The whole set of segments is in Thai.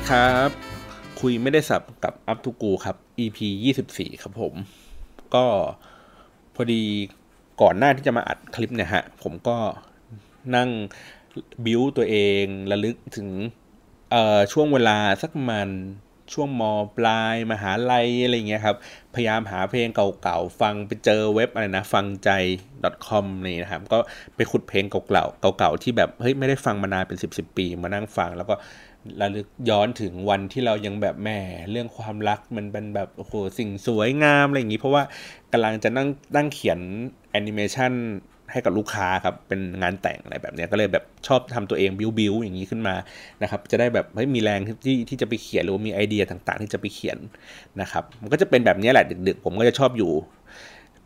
วัสดีครับ คุยไม่ได้สับกับอัพทูกูครับ EP 24 ครับผม ก็พอดีก่อนหน้าที่จะมาอัดคลิปเนี่ยฮะ ผมก็นั่งบิวตัวเองระลึกถึงช่วงเวลาสักมันช่วงมปลายมหาลัยอะไรเงี้ยครับ พยายามหาเพลงเก่าๆ ฟังไปเจอเว็บอะไรนะ ฟังใจ .com นี่นะครับ ก็ไปขุดเพลงเก่าๆเก่าๆที่แบบเฮ้ยไม่ได้ฟังมานานเป็น 10บสปีมานั่งฟังแล้วก็ ระลึกย้อนถึงวันที่เรายังแบบแหมเรื่องความรักมันเป็นแบบโอ้โหสิ่งสวยงามอะไรอย่างนี้ เพราะว่ากำลังจะนั่งนั่งเขียนแอนิเมชันให้กับลูกค้าครับเป็นงานแต่งอะไรแบบนี้ก็เลยแบบชอบทำตัวเองบิวบิวอย่างนี้ขึ้นมานะครับจะได้แบบเฮ้ยมีแรงที่ที่จะไปเขียนหรือมีไอเดียต่างๆ ที่จะไปเขียนนะครับมันก็จะเป็นแบบนี้แหละดึกๆ ผมก็จะชอบอยู่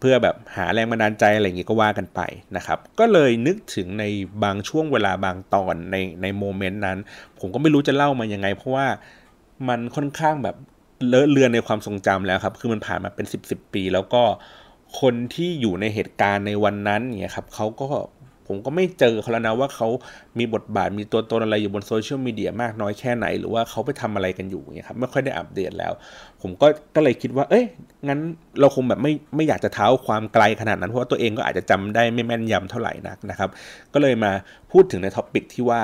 เพื่อแบบหาแรงบันดาลใจอะไรอย่างงี้ก็ว่ากันไปนะครับ ก็เลยนึกถึงในบางช่วงเวลาบางตอนในใน moment นั้น ผมก็ไม่รู้จะเล่ามายังไง เพราะว่ามันค่อนข้างแบบเลอะเลือนในความทรงจำแล้วครับ คือมันผ่านมาเป็นสิบสิบปี แล้วก็คนที่อยู่ในเหตุการณ์ในวันนั้นเนี่ยครับเขาก็ ผมก็ไม่เจอเขาแล้วนะว่าเขามีบทบาทมีตัวตนอะไรอยู่บนโซเชียลมีเดียมากน้อยแค่ไหน หรือว่าเขาไปทำอะไรกันอยู่เนี่ยครับไม่ค่อยได้อัปเดตแล้ว ผมก็ก็เลยคิดว่า เอ้ยงั้นเราคงแบบไม่ไม่อยากจะเท้าความไกลขนาดนั้น เพราะว่าตัวเองก็อาจจะจำได้ไม่แม่นยำเท่าไหร่นักนะครับ ก็เลยมาพูดถึงใน topic ที่ว่า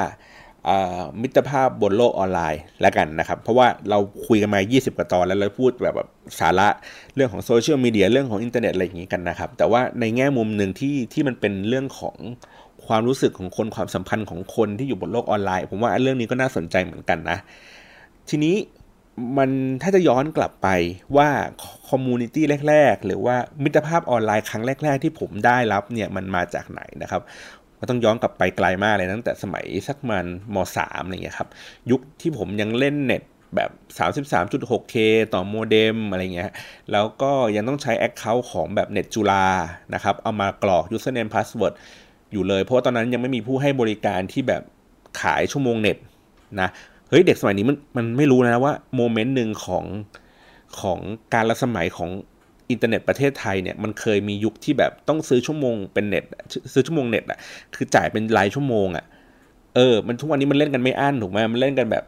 มิตรภาพบนโลกออนไลน์แล้วกันนะครับ เพราะว่าเราคุยกันมา 20 กว่าตอนแล้วเราพูดแบบแบบสาระเรื่องของโซเชียลมีเดียเรื่องของอินเทอร์เน็ตอะไรอย่างนี้กันนะครับ แต่ว่าในแง่มุมหนึ่งที่ที่มันเป็นเรื่องของความรู้สึกของคนความสัมพันธ์ของคนที่อยู่บนโลกออนไลน์ ผมว่าเรื่องนี้ก็น่าสนใจเหมือนกันนะ ทีนี้มันถ้าจะย้อนกลับไปว่า community แรก ๆ หรือว่ามิตรภาพออนไลน์ครั้งแรก ๆ ที่ผมได้รับเนี่ยมันมาจากไหนนะครับ ก็ต้องย้อนกลับไปไกลมากเลยตั้งแต่สมัยสักมันม3อะไรเงี้ยครับ ยุคที่ผมยังเล่นเน็ตแบบ 33.6K ต่อโมเด็มอะไรเงี้ย แล้วก็ยังต้องใช้ Account ของแบบเน็ตจุฬานะครับ เอามากรอก username password อยู่เลย เพราะาตอนนั้นยังไม่มีผู้ให้บริการที่แบบขายชั่วโมงเน็ตนะ เฮ้ยเด็กสมัยนี้มันมันไม่รู้นะว่าโมเมนต์หนึ่งของของการละสมัยของ อินเทอร์เน็ตประเทศไทยเนี่ยมันเคยมียุคที่แบบต้องซื้อชั่วโมงเป็นเน็ตซื้อชั่วโมงเน็ตอะคือจ่ายเป็นรายชั่วโมงอะเออ มันทุกวันนี้มันเล่นกันไม่อั้นถูกไหมมันเล่นกันแบบ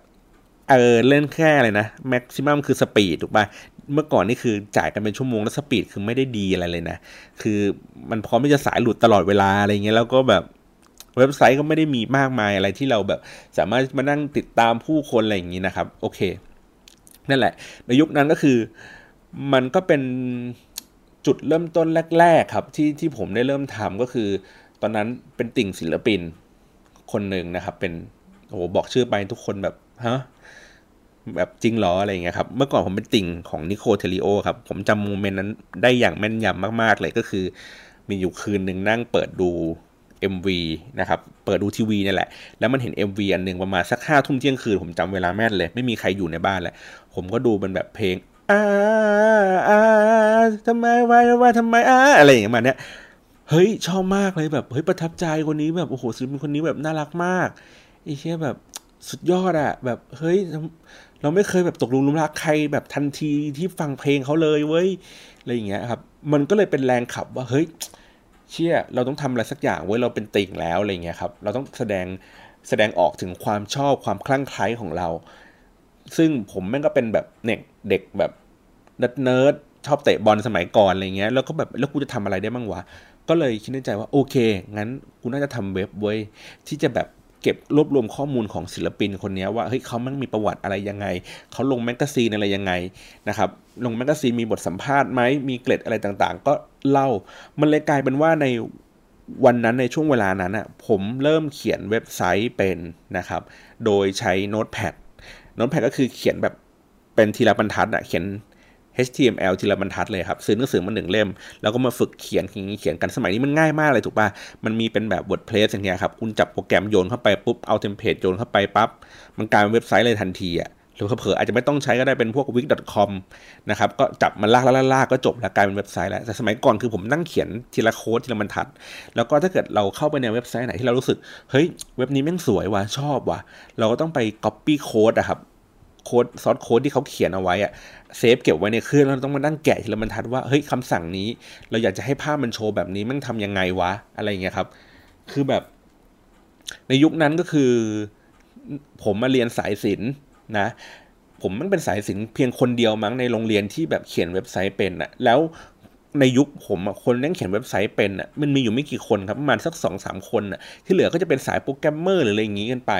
เออเล่นแค่อะไรนะ maximum คือ speed ถูกป่ะเมื่อก่อนนี่คือจ่ายกันเป็นชั่วโมงแล้ว speed คือไม่ได้ดีอะไรเลยนะ คือมันพร้อมที่จะสายหลุดตลอดเวลาอะไรเงี้ยแล้วก็แบบเว็บไซต์ก็ไม่ได้มีมากมายอะไรที่เราแบบ สามารถมานั่งติดตามผู้คนอะไรอย่างนี้นะครับ โอเค นั่นแหละ ในยุคนั้นก็คือ มันก็เป็นจุดเริ่มต้นแรก ๆ ครับ ที่ที่ผมได้เริ่มทำก็คือ ตอนนั้นเป็นติ่งศิลปินคนหนึ่งนะครับ เป็นโอ้โหบอกชื่อไปทุกคนแบบฮะแบบจริงหรออะไรเงี้ยครับ เมื่อก่อนผมเป็นติ่งของนิโคล เทริโอครับ ผมจำ moment นั้นได้อย่างแม่นยำมาก ๆ เลยก็คือ มีอยู่คืนหนึ่งนั่งเปิดดู MV นะครับ เปิดดูทีวีนี่แหละ แล้วมันเห็น MV อันหนึ่งประมาณสักห้าทุ่มเที่ยงคืน ผมจำเวลาแม่นเลย ไม่มีใครอยู่ในบ้านแล้ว ผมก็ดูเป็นแบบเพลง อ่าอ่าทำไมวายว่าทำไมอ่าอะไรอย่างเงี้ยมาเนี้ยเฮ้ยชอบมากเลยแบบเฮ้ยประทับใจคนนี้แบบโอ้โหศิลปินคนนี้แบบน่ารักมากไอ้เชี่ยแบบสุดยอดอะแบบเฮ้ยเราไม่เคยแบบตกลุมลุมรักใครแบบทันทีที่ฟังเพลงเขาเลยเว้ยอะไรอย่างเงี้ยครับ มันก็เลยเป็นแรงขับว่าเฮ้ยเชี่ยเราต้องทำอะไรสักอย่างเว้ยเราเป็นติ่งแล้วอะไรเงี้ยครับ เราต้องแสดงแสดงออกถึงความชอบความคลั่งไคล้ของเรา ซึ่งผมแม่งก็เป็นแบบเด็กเด็กแบบ เนิร์ดชอบเตะบอลสมัยก่อนอะไรเงี้ยแล้วก็แบบแล้วกูจะทำอะไรได้บ้างวะก็เลยคิดในใจว่าโอเค งั้นกูน่าจะทำเว็บเว้ยที่จะแบบเก็บรวบรวมข้อมูลของศิลปินคนนี้ว่าเฮ้ยเขามันมีประวัติอะไรยังไง เขาลง magazine อะไรยังไงนะครับลงแมกกาซีนมีบทสัมภาษณ์ไหมมีเกร็ดอะไรต่างๆ ก็เล่า มันเลยกลายเป็นว่าในวันนั้นในช่วงเวลานั้นอะผมเริ่มเขียนเว็บไซต์เป็นนะครับ โดยใช้ Notepad Notepad ก็คือเขียนแบบเป็นทีละบรรทัดอะเขียน HTML ทีละบรรทัดเลยครับ ซื้อหนังสือมาหนึ่งเล่ม แล้วก็มาฝึกเขียนเขียนกันสมัยนี้มันง่ายมากเลยถูกปะมันมีเป็นแบบ WordPress อย่างเงี้ยครับคุณจับโปรแกรมโยนเข้าไปปุ๊บเอา template โยนเข้าไปปั๊บมันกลายเป็นเว็บไซต์เลยทันทีอะหรือเผลออาจจะไม่ต้องใช้ก็ได้เป็นพวก wix.com นะครับก็จับมันลากลากก็จบแล้วกลายเป็นเว็บไซต์แล้ว แต่สมัยก่อนคือผมนั่งเขียนทีละโค้ดทีละบรรทัด แล้วก็ถ้าเกิดเราเข้าไปในเว็บไซต์ไหนที่เรารู้สึก เฮ้ย เว็บนี้แม่งสวยว่ะชอบว่ะ เราก็ต้องไป copy code อะครับ โค้ด source code ที่เขาเขียนเอาไว้อะเซฟเก็บไว้ในเครื่องแล้วต้องมานั่งแกะทีละบรรทัดว่าเฮ้ยคำสั่งนี้ เราอยากจะให้ภาพมันโชว์แบบนี้มันทำยังไงวะ อะไรเงี้ยครับ คือแบบ ในยุคนั้นก็คือ ผมมาเรียนสายศิลป์นะ ผมมันเป็นสายศิลป์เพียงคนเดียวมั้งในโรงเรียนที่แบบเขียนเว็บไซต์เป็นอะแล้วในยุคผมอะคนเล่นเขียนเว็บไซต์เป็นอะมันมีอยู่ไม่กี่คนครับประมาณสักสองสามคนอะที่เหลือก็จะเป็นสายโปรแกรมเมอร์หรืออะไรอย่างงี้กันไป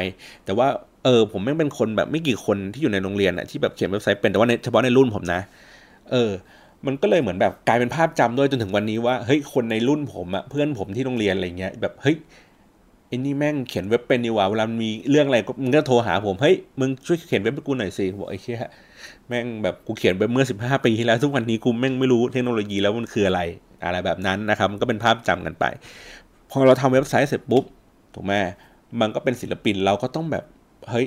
แต่ว่า เออผมไม่เป็นคนแบบไม่กี่คนที่อยู่ในโรงเรียนอะที่แบบเขียนเว็บไซต์เป็นแต่ว่าในเฉพาะในรุ่นผมนะ เออ มันก็เลยเหมือนแบบกลายเป็นภาพจำด้วยจนถึงวันนี้ว่าเฮ้ยคนในรุ่นผมอะเพื่อนผมที่โรงเรียนอะไรเงี้ยแบบเฮ้ยไอ้นี่แม่งเขียนเว็บเป็นดีว่าเวลามีเรื่องอะไรก็มึงก็โทรหาผมเฮ้ยมึงช่วยเขียนเว็บให้กูหน่อยสิบอกไอ้เชี่ยแม่งแบบกูเขียนไปเมื่อสิบห้าปีที่แล้วทุกวันนี้กูแม่งไม่รู้เทคโนโลยีแล้วมันคืออะไรอะไรแบบนั้นนะครับ มันก็เป็นภาพจำกันไป พอเราทำเว็บไซต์เสร็จปุ๊บถูกไหมมันก็เป็นศิลปินเราก็ต้องแบบ เฮ้ย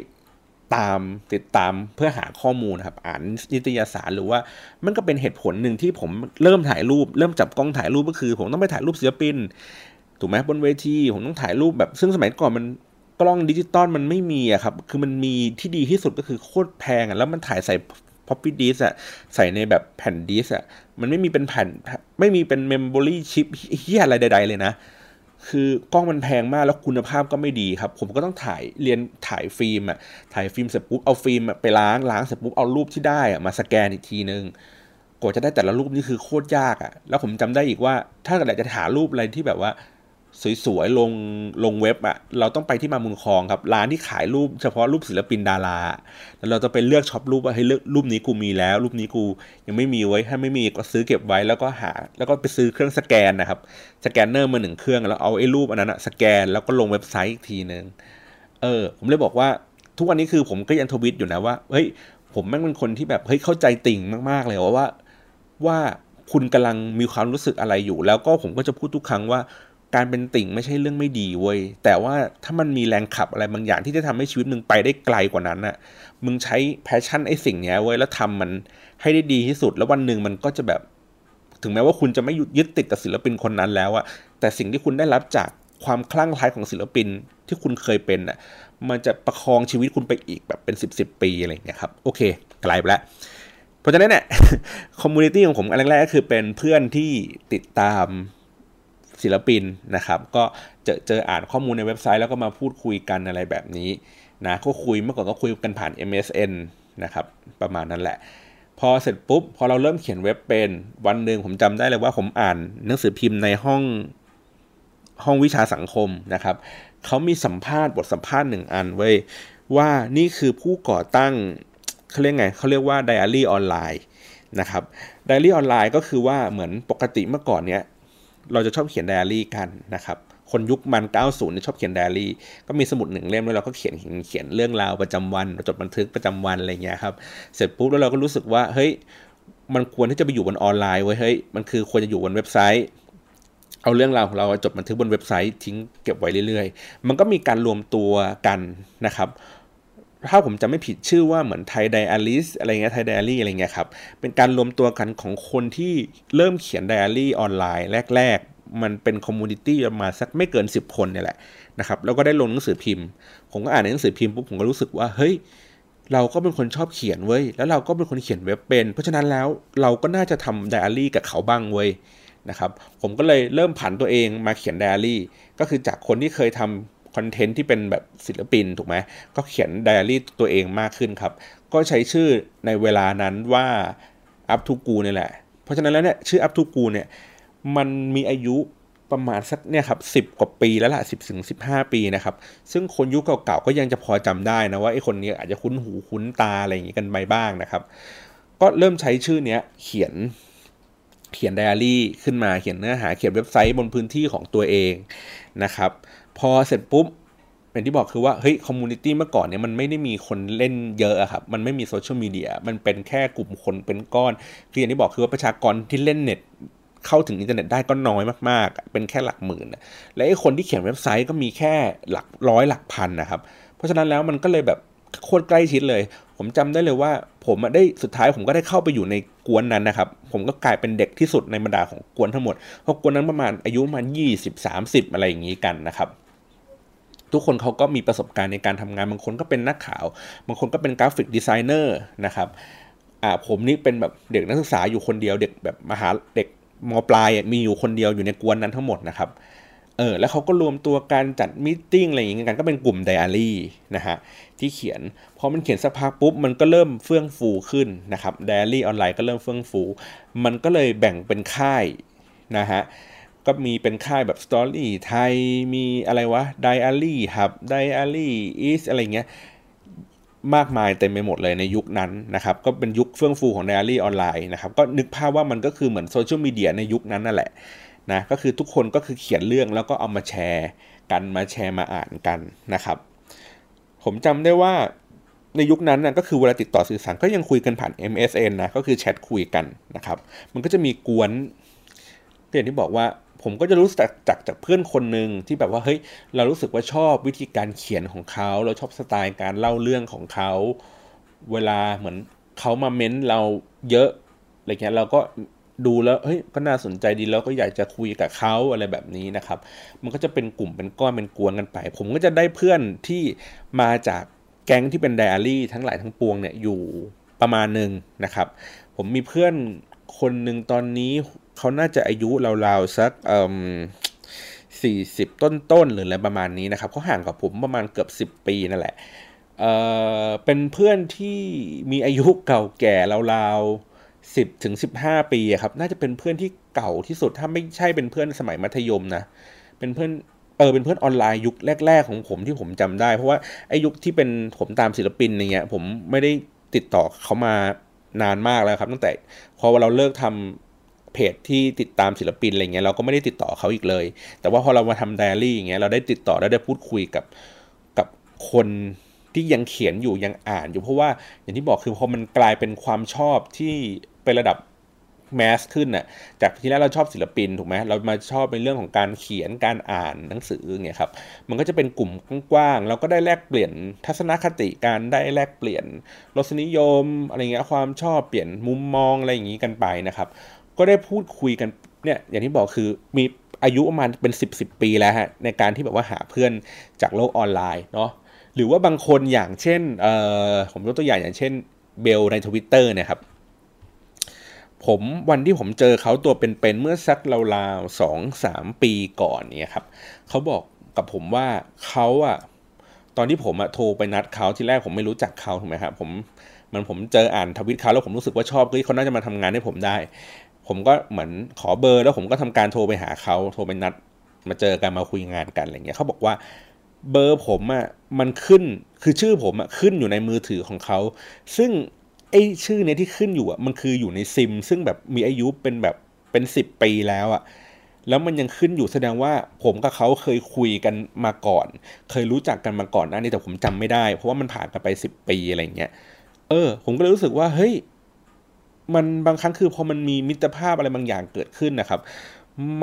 ตามติดตามเพื่อหาข้อมูลนะครับ อ่านนิตยสารหรือว่ามันก็เป็นเหตุผลหนึ่งที่ผมเริ่มถ่ายรูป เริ่มจับกล้องถ่ายรูปก็คือ ผมต้องไปถ่ายรูปศิลปินถูกไหมบนเวทีผมต้องถ่ายรูปแบบซึ่งสมัยก่อนมันกล้องดิจิตอลมันไม่มีอะครับ คือมันมีที่ดีที่สุดก็คือโคตรแพงอะแล้วมันถ่ายใส่ floppy disk อะใส่ในแบบแผ่นดิสอะมันไม่มีเป็นแผ่นไม่มีเป็น memory chip เหี้ยอะไรใด ๆ เลยนะ คือกล้องมันแพงมากแล้วคุณภาพก็ไม่ดีครับ ผมก็ต้องถ่ายเรียนถ่ายฟิล์มอะถ่ายฟิล์มเสร็จปุ๊บเอาฟิล์มไปล้างล้างเสร็จปุ๊บเอารูปที่ได้อะมาสแกนอีกทีนึงกว่าจะได้แต่ละรูปนี่คือโคตรยากอะแล้วผมจำได้อีกว่า ถ้าเกิดอยากจะหารูปอะไรที่แบบว่า สวยๆลงลงเว็บอะ่ะเราต้องไปที่มาบุญครองครับ ร้านที่ขายรูปเฉพาะรูปศิลปินดาราแล้วเราจะไปเลือกช็อปรูปว่าให้เลือกรูปนี้กูมีแล้ว รูปนี้กูยังไม่มีวะถ้าไม่มีก็ซื้อเก็บไว้แล้วก็หา แล้วก็ไปซื้อเครื่องสแกนนะครับสแกนเนอร์มาหนึ่งเครื่องแล้วเอาไอ้รูปอันนั้นอะสแกนแล้วก็ลงเว็บไซต์อีกทีนึงเออ ผมเลยบอกว่าทุกวันนี้คือผมก็ยังทวิตอยู่นะว่าเฮ้ยผมแม่งเป็นคนที่แบบเฮ้ยเข้าใจติ่งมากๆเลยว่าว่าคุณกำลังมีความรู้สึกอะไรอยู่ แล้วก็ผมก็จะพูดทุกครั้งว่า การเป็นติ่งไม่ใช่เรื่องไม่ดีเว้ย แต่ว่าถ้ามันมีแรงขับอะไรบางอย่างที่จะทำให้ชีวิตมึงไปได้ไกลกว่านั้นอะ่ะ มึงใช้แพชชั่นไอ้สิ่งเนี้ยเว้ยแล้วทำมันให้ได้ดีที่สุด แล้ววันหนึ่งมันก็จะแบบ ถึงแม้ว่าคุณจะไม่ยึดติดกับศิลปินคนนั้นแล้วอะแต่สิ่งที่คุณได้รับจากความคลั่งไคล้ของศิลปินที่คุณเคยเป็นอะมันจะประคองชีวิตคุณไปอีกแบบเป็นสิบสิบปีอะไรอย่างเงี้ยครับ โอเค ไกลไปแล้วเพราะฉะนั้นเนี่ย community ของผมอันแรกๆก็คือเป็นเพื่อนที่ติดตาม ศิลปินนะครับ ก็เจอเจออ่านข้อมูลในเว็บไซต์แล้วก็มาพูดคุยกันอะไรแบบนี้นะก็คุยเมื่อก่อนก็คุยกันผ่าน MSN นะครับประมาณนั้นแหละ พอเสร็จปุ๊บ พอเราเริ่มเขียนเว็บเป็นวันหนึ่งผมจำได้เลยว่าผมอ่านหนังสือพิมพ์ในห้องห้องวิชาสังคมนะครับเขามีสัมภาษณ์บทสัมภาษณ์หนึ่งอันไว้ว่านี่คือผู้ก่อตั้งเขาเรียกไงเขาเรียกว่าไดอารี่ออนไลน์นะครับไดอารี่ออนไลน์ก็คือว่าเหมือนปกติเมื่อก่อนเนี้ย เราจะชอบเขียนไดอารี่กันนะครับคนยุคมัน 90นชอบเขียนไดอารี่ ก็มีสมุดหนึ่งเล่มแล้วเราก็เขียนเขียนเรื่องราวประจำวันจดบันทึกประจำวันอะไรเงี้ยครับ เสร็จปุ๊บแล้วเราก็รู้สึกว่าเฮ้ยมันควรที่จะไปอยู่บนออนไลน์เว้ยเฮ้ยมันคือควรจะอยู่บนเว็บไซต์ เอาเรื่องราวของเราจดบันทึกบนเว็บไซต์ทิ้งเก็บไว้เรื่อยๆ มันก็มีการรวมตัวกันนะครับ ถ้าผมจำไม่ผิดชื่อว่าเหมือนไทยไดอารี่อะไรเงี้ยไทยไดอารี่อะไรเงี้ยครับ เป็นการรวมตัวกันของคนที่เริ่มเขียนไดอารี่ออนไลน์แรก ๆ มันเป็น community ประมาณสักไม่เกิน 10 คนเนี่ยแหละนะครับ แล้วก็ได้ลงหนังสือพิมพ์ ผมก็อ่านในหนังสือพิมพ์ปุ๊บผมก็รู้สึกว่าเฮ้ยเราก็เป็นคนชอบเขียนเว้ย แล้วเราก็เป็นคนเขียนเว็บเป็น เพราะฉะนั้นแล้วเราก็น่าจะทำไดอารี่กับเขาบ้างเว้ยนะครับ ผมก็เลยเริ่มผันตัวเองมาเขียนไดอารี่ ก็คือจากคนที่เคยทำ คอนเทนต์ที่เป็นแบบศิลปินถูกไหมก็เขียนไดอารี่ตัวเองมากขึ้นครับ ก็ใช้ชื่อในเวลานั้นว่า up to กูนี่แหละ เพราะฉะนั้นแล้วเนี่ยชื่อ up to กูเนี่ยมันมีอายุประมาณสักเนี่ยครับสิบกว่าปีแล้วล่ะสิบถึงสิบห้าปีนะครับ ซึ่งคนยุคเก่าๆก็ยังจะพอจำได้นะว่าไอ้คนนี้อาจจะคุ้นหูคุ้นตาอะไรอย่างงี้กันไปบ้างนะครับ ก็เริ่มใช้ชื่อเนี้ยเขียนเขียนไดอารี่ขึ้นมาเขียนเนื้อหาเขียนเว็บไซต์บนพื้นที่ของตัวเองนะครับ พอเสร็จปุ๊บเป็นที่บอกคือว่าเฮ้ย community เมื่อก่อนเนี่ยมันไม่ได้มีคนเล่นเยอะครับ มันไม่มีโซเชียลมีเดียมันเป็นแค่กลุ่มคนเป็นก้อน คืออย่างที่บอกคือว่าประชากรที่เล่นเน็ตเข้าถึงอินเทอร์เน็ตได้ก็น้อยมากๆ เป็นแค่หลักหมื่น และไอ้คนที่เขียนเว็บไซต์ก็มีแค่หลักร้อยหลักพันนะครับ เพราะฉะนั้นแล้วมันก็เลยแบบโคตรใกล้ชิดเลย ผมจำได้เลยว่า ผมได้สุดท้ายผมก็ได้เข้าไปอยู่ในกวนนั้นนะครับ ผมก็กลายเป็นเด็กที่สุดในบรรดาของกวนทั้งหมด เพราะกวนนั้นประมาณอายุมายี่สิบสามสิบอะไรอย่างนี้กันนะครับ ทุกคนเขาก็มีประสบการณ์ในการทำงาน บางคนก็เป็นนักข่าว บางคนก็เป็นกราฟิกดีไซเนอร์นะครับอ่าผมนี่เป็นแบบเด็กนักศึกษาอยู่คนเดียว เด็กแบบมหาเด็ก ม.ปลายมีอยู่คนเดียวอยู่ในก๊วนนั้นทั้งหมดนะครับเออแล้วเขาก็รวมตัวกันจัด meeting อะไรอย่างเงี้ยกันก็เป็นกลุ่มไดอารี่นะฮะที่เขียนพอมันเขียนสักพักปุ๊บมันก็เริ่มเฟื่องฟูขึ้นนะครับไดอารี่ออนไลน์ก็เริ่มเฟื่องฟู มันก็เลยแบ่งเป็นค่ายนะฮะ ก็มีเป็นค่ายแบบ StoryThai มีอะไรวะไดอารี่ครับ Diaryis อะไรเงี้ยมากมายเต็มไปหมดเลยในยุคนั้นนะครับก็เป็นยุคเฟื่องฟูของไดอารี่ออนไลน์นะครับก็นึกภาพว่ามันก็คือเหมือนโซเชียลมีเดียในยุคนั้นนั่นแหละนะก็คือทุกคนก็คือเขียนเรื่องแล้วก็เอามาแชร์กันมาแชร์มาอ่านกันนะครับ ผมจำได้ว่าในยุคนั้นนะก็คือเวลาติดต่อสื่อสารก็ยังคุยกันผ่าน MSN นะก็คือแชทคุยกันนะครับ มันก็จะมีกวนอย่างที่บอกว่า ผมก็จะรู้จักจากจากเพื่อนคนหนึ่งที่แบบว่าเฮ้ยเรารู้สึกว่าชอบวิธีการเขียนของเขาเราชอบสไตล์การเล่าเรื่องของเขา เวลาเหมือนเขามาเม้นเราเยอะอะไรเงี้ยเราก็ดูแล้วเฮ้ยก็น่าสนใจดีแล้วก็อยากจะคุยกับเขาอะไรแบบนี้นะครับ มันก็จะเป็นกลุ่มเป็นก้อนเป็นกวนกันไป ผมก็จะได้เพื่อนที่มาจากแก๊งที่เป็นไดอารี่ทั้งหลายทั้งปวงเนี่ยอยู่ประมาณหนึ่งนะครับ ผมมีเพื่อนคนหนึ่งตอนนี้ เขาน่าจะอายุราวๆสักเอ่อสี่สิบต้นๆหรืออะไรประมาณนี้นะครับเขาห่างกับผมประมาณเกือบสิบปีนั่นแหละเอ่อเป็นเพื่อนที่มีอายุเก่าแก่ราวๆสิบถึงสิบห้าปีครับ น่าจะเป็นเพื่อนที่เก่าที่สุดถ้าไม่ใช่เป็นเพื่อนสมัยมัธยมนะ เป็นเพื่อนเออเป็นเพื่อนออนไลน์ยุคแรก ๆ ของผมที่ผมจำได้ เพราะว่าไอ้ยุคที่เป็นผมตามศิลปินอย่างเงี้ยผมไม่ได้ติดต่อเขามานานมากแล้วครับ ตั้งแต่พอเราเลิกทำ เพจที่ติดตามศิลปินอะไรเงี้ยเราก็ไม่ได้ติดต่อเขาอีกเลย แต่ว่าพอเรามาทำไดอารี่อย่างเงี้ยเราได้ติดต่อและได้พูดคุยกับกับคนที่ยังเขียนอยู่ยังอ่านอยู่เพราะว่าอย่างที่บอกคือพอมันกลายเป็นความชอบที่เป็นระดับแมสขึ้นน่ะจากที่แรกเราชอบศิลปินถูกไหมเรามาชอบในเรื่องของการเขียนการอ่านหนังสือเงี้ยครับมันก็จะเป็นกลุ่มกว้างๆเราก็ได้แลกเปลี่ยนทัศนคติการได้แลกเปลี่ยนรสนิยมอะไรเงี้ยความชอบเปลี่ยนมุมมองอะไรอย่างงี้กันไปนะครับ ก็ได้พูดคุยกันเนี่ยอย่างที่บอกคือมีอายุประมาณเป็น 10บสปีแล้วฮะในการที่แบบว่าหาเพื่อนจากโลกออนไลน์เนาะหรือว่าบางคนอย่างเช่นเอ่อผมยกตัวอย่างอย่างเช่นเบลในทวิตเตอร์นะครับ ผมวันที่ผมเจอเขาตัวเป็นๆเมื่อสักราวๆสองสามปีก่อนเนี่ยครับเขาบอกกับผมว่าเขาอะตอนที่ผมอะโทรไปนัดเขาที่แรกผมไม่รู้จักเขาถูกไหมครับผมมันผมเจออ่านทวิตเขาแล้วผมรู้สึกว่าชอบเฮ้ยเขาน่าจะมาทำงานให้ผมได้ ผมก็เหมือนขอเบอร์แล้วผมก็ทำการโทรไปหาเขาโทรไปนัด มาเจอกันมาคุยงานกันอะไรเงี้ยเขาบอกว่าเบอร์ผมอะ่ะมันขึ้นคือชื่อผมอะ่ะขึ้นอยู่ในมือถือของเขาซึ่งไอชื่อเนี้ยที่ขึ้นอยู่อะมันคืออยู่ในซิม ซึ่งแบบมีอายุเป็นแบบเป็นสิบปีแล้วอะแล้วมันยังขึ้นอยู่แสดงว่าผมกับเขาเคยคุยกันมาก่อน เคยรู้จักกันมาก่อนนะนี่แต่ผมจำไม่ได้ เพราะว่ามันผ่านกันไปสิบปีอะไรเงี้ยเออ ผมก็เลยรู้สึกว่าเฮ้ย มันบางครั้งคือพอมันมีมิตรภาพอะไรบางอย่างเกิดขึ้นนะครับ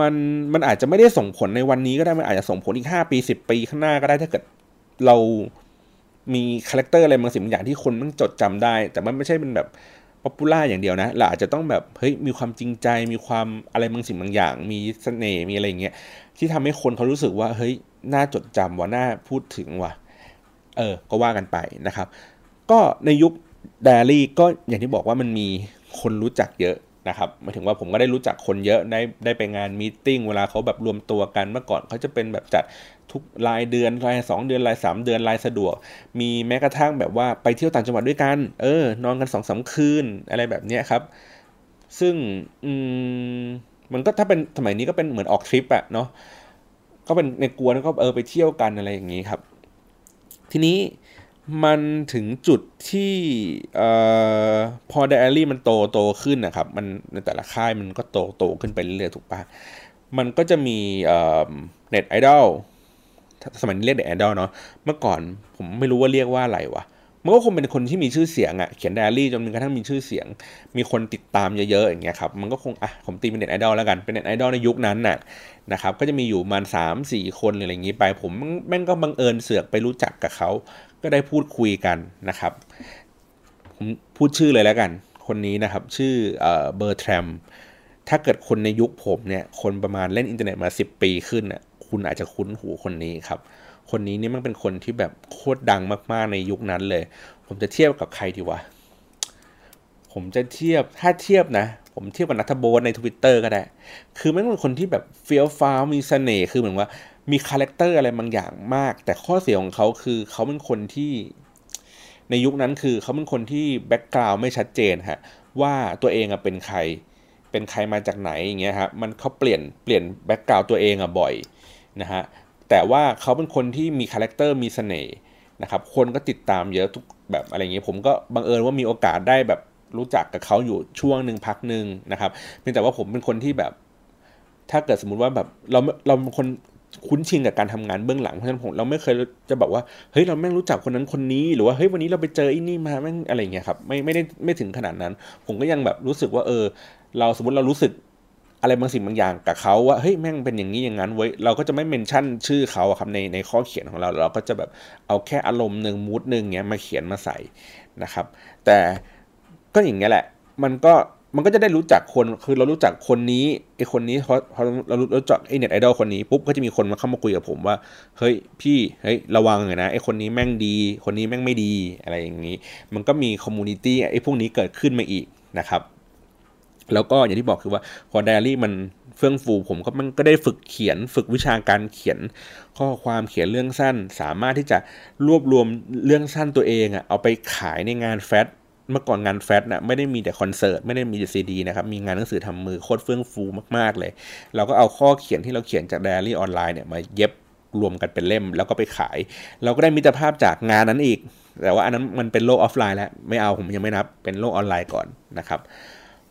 มันมันอาจจะไม่ได้ส่งผลในวันนี้ก็ได้มันอาจจะส่งผลอีกห้าปีสิบปีข้างหน้าก็ได้ถ้าเกิดเรามี character อะไรบางสิ่งบางอย่างที่คนมันจดจำได้ แต่มันไม่ใช่เป็นแบบ popular อย่างเดียวนะเราอาจจะต้องแบบเฮ้ยมีความจริงใจมีความอะไรบางสิ่งบางอย่าง มีเสน่ห์มีอะไรเงี้ยที่ทำให้คนเขารู้สึกว่าเฮ้ยน่าจดจำว่ะน่าพูดถึงว่ะเออก็ว่ากันไปนะครับ ก็ในยุคเดลี่ก็อย่างที่บอกว่ามันมี คนรู้จักเยอะนะครับหมายถึงว่าผมก็ได้รู้จักคนเยอะได้ได้ไปงานมีติ้งเวลาเขาแบบรวมตัวกันเมื่อก่อนเขาจะเป็นแบบจัดทุกรายเดือนรายสองเดือนรายสามเดือนรายสะดวก มีแม้กระทั่งแบบว่าไปเที่ยวต่างจังหวัดด้วยกัน เออ นอนกันสองสาคืนอะไรแบบนี้ครับ ซึ่งอืมมันก็ถ้าเป็นสมัยนี้ก็เป็นเหมือนออกทริปอะเนาะก็เป็นในก๊วนก็เออไปเที่ยวกันอะไรอย่างนี้ครับ ทีนี้ มันถึงจุดที่อพอไดอารี่มันโตโตขึ้นนะครับ มันในแต่ละค่ายมันก็โตโตขึ้นไปเรื่อยๆถูกปะมันก็จะมีเน็ตไอดอลสมัยนี้เรียกเน็ตไอดอลเนาะเมื่อก่อนผมไม่รู้ว่าเรียกว่าอะไรวะมันก็คงเป็นคนที่มีชื่อเสียงอะ่ะเขียนไดอารี่จนมีกระทั่งมีชื่อเสียง มีคนติดตามเยอะๆอย่างเงี้ยครับมันก็คงอะผมตีเป็นเน็ตไอดอลแล้วกันเป็นเน็ตไอดอลในยุคนั้นน่ะนะครับก็จะมีอยู่ประมาณสามสี่คนอะไรอย่างงี้ไป ผมแม่งก็บังเอิญเสือกไปรู้จักกับเขา ก็ได้พูดคุยกันนะครับ ผมพูดชื่อเลยแล้วกัน คนนี้นะครับ ชื่อเบอร์แทรมถ้าเกิดคนในยุคผมเนี่ยคนประมาณเล่นอินเทอร์เน็ตมา 10 ปีขึ้นน่ะคุณอาจจะคุ้นหูคนนี้ครับ คนนี้นี่มันเป็นคนที่แบบโคตรดังมากๆในยุคนั้นเลย ผมจะเทียบกับใครดีวะผมจะเทียบถ้าเทียบนะ ผมเทียบกับนัทโบสในทวิตเตอร์ก็ได้ คือแม่งเป็นคนที่แบบเฟี้ยวฟ้าวมีเสน่ห์คือเหมือนว่า มี character อะไรบางอย่างมาก แต่ข้อเสียของเขาคือเขาเป็นคนที่ในยุคนั้นคือเขาเป็นคนที่ background ไม่ชัดเจนฮะว่าตัวเองอะเป็นใคร เป็นใครมาจากไหนอย่างเงี้ยครับมันเขาเปลี่ยนเปลี่ยน background ตัวเองอะบ่อยนะฮะแต่ว่าเขาเป็นคนที่มี character มีเสน่ห์นะครับคนก็ติดตามเยอะทุกแบบอะไรเงี้ยผมก็บังเอิญว่ามีโอกาสได้แบบรู้จักกับเขาอยู่ช่วงหนึ่งพักหนึ่งนะครับเพียงแต่ว่าผมเป็นคนที่แบบถ้าเกิดสมมุติว่าแบบเราเราเป็นคน คุ้นชินกับการทำงานเบื้องหลังเพราะฉะนั้นผมเราไม่เคยจะบอกว่าเฮ้ยเราแม่งรู้จักคนนั้นคนนี้หรือว่าเฮ้ยวันนี้เราไปเจอไอ้นี่มาแม่งอะไรเงี้ยครับไม่ไม่ได้ไม่ถึงขนาดนั้น ผมก็ยังแบบรู้สึกว่าเออ เราสมมติเรารู้สึกอะไรบางสิ่งบางอย่างกับเขาว่าเฮ้ยแม่งเป็นอย่างนี้อย่างนั้นเว้เราก็จะไม่เมนชั่นชื่อเขาครับในในข้อเขียนของเรา เราก็จะแบบเอาแค่อารมณ์หนึ่ง mood หนึ่งเงี้ยมาเขียนมาใส่นะครับ แต่ก็อย่างเงี้ยแหละ มันก็ มันก็จะได้รู้จักคนคือเรารู้จักคนนี้ไอคนนี้เพราะพอเรารู้จักไอ net idol คนนี้ปุ๊บก็จะมีคนมาเข้ามาคุยกับผมว่าเฮ้ยพี่เฮ้ยระวังเลยนะไอคนนี้แม่งดี คนนี้แม่งไม่ดีอะไรอย่างนี้ มันก็มี community ไอพวกนี้เกิดขึ้นมาอีกนะครับ แล้วก็อย่างที่บอกคือว่าพอไดอารี่มันเฟื่องฟูผมก็มันก็ได้ฝึกเขียน ฝึกวิชาการเขียน ข้อความเขียนเรื่องสั้น สามารถที่จะรวบรวมเรื่องสั้นตัวเองอะเอาไปขายในงาน Fat เมื่อก่อนงาน Fat นะไม่ได้มีแต่คอนเสิร์ตไม่ได้มีแต่ซีดีนะครับ มีงานหนังสือทำมือโคตรเฟื่องฟูมากๆเลย เราก็เอาข้อเขียนที่เราเขียนจากไดอารี่ออนไลน์เนี่ยมาเย็บรวมกันเป็นเล่มแล้วก็ไปขาย เราก็ได้มิตรภาพจากงานนั้นอีก แต่ว่าอันนั้นมันเป็นโลกออฟไลน์แล้ว ไม่เอาผมยังไม่นับเป็นโลกออนไลน์ก่อนนะครับ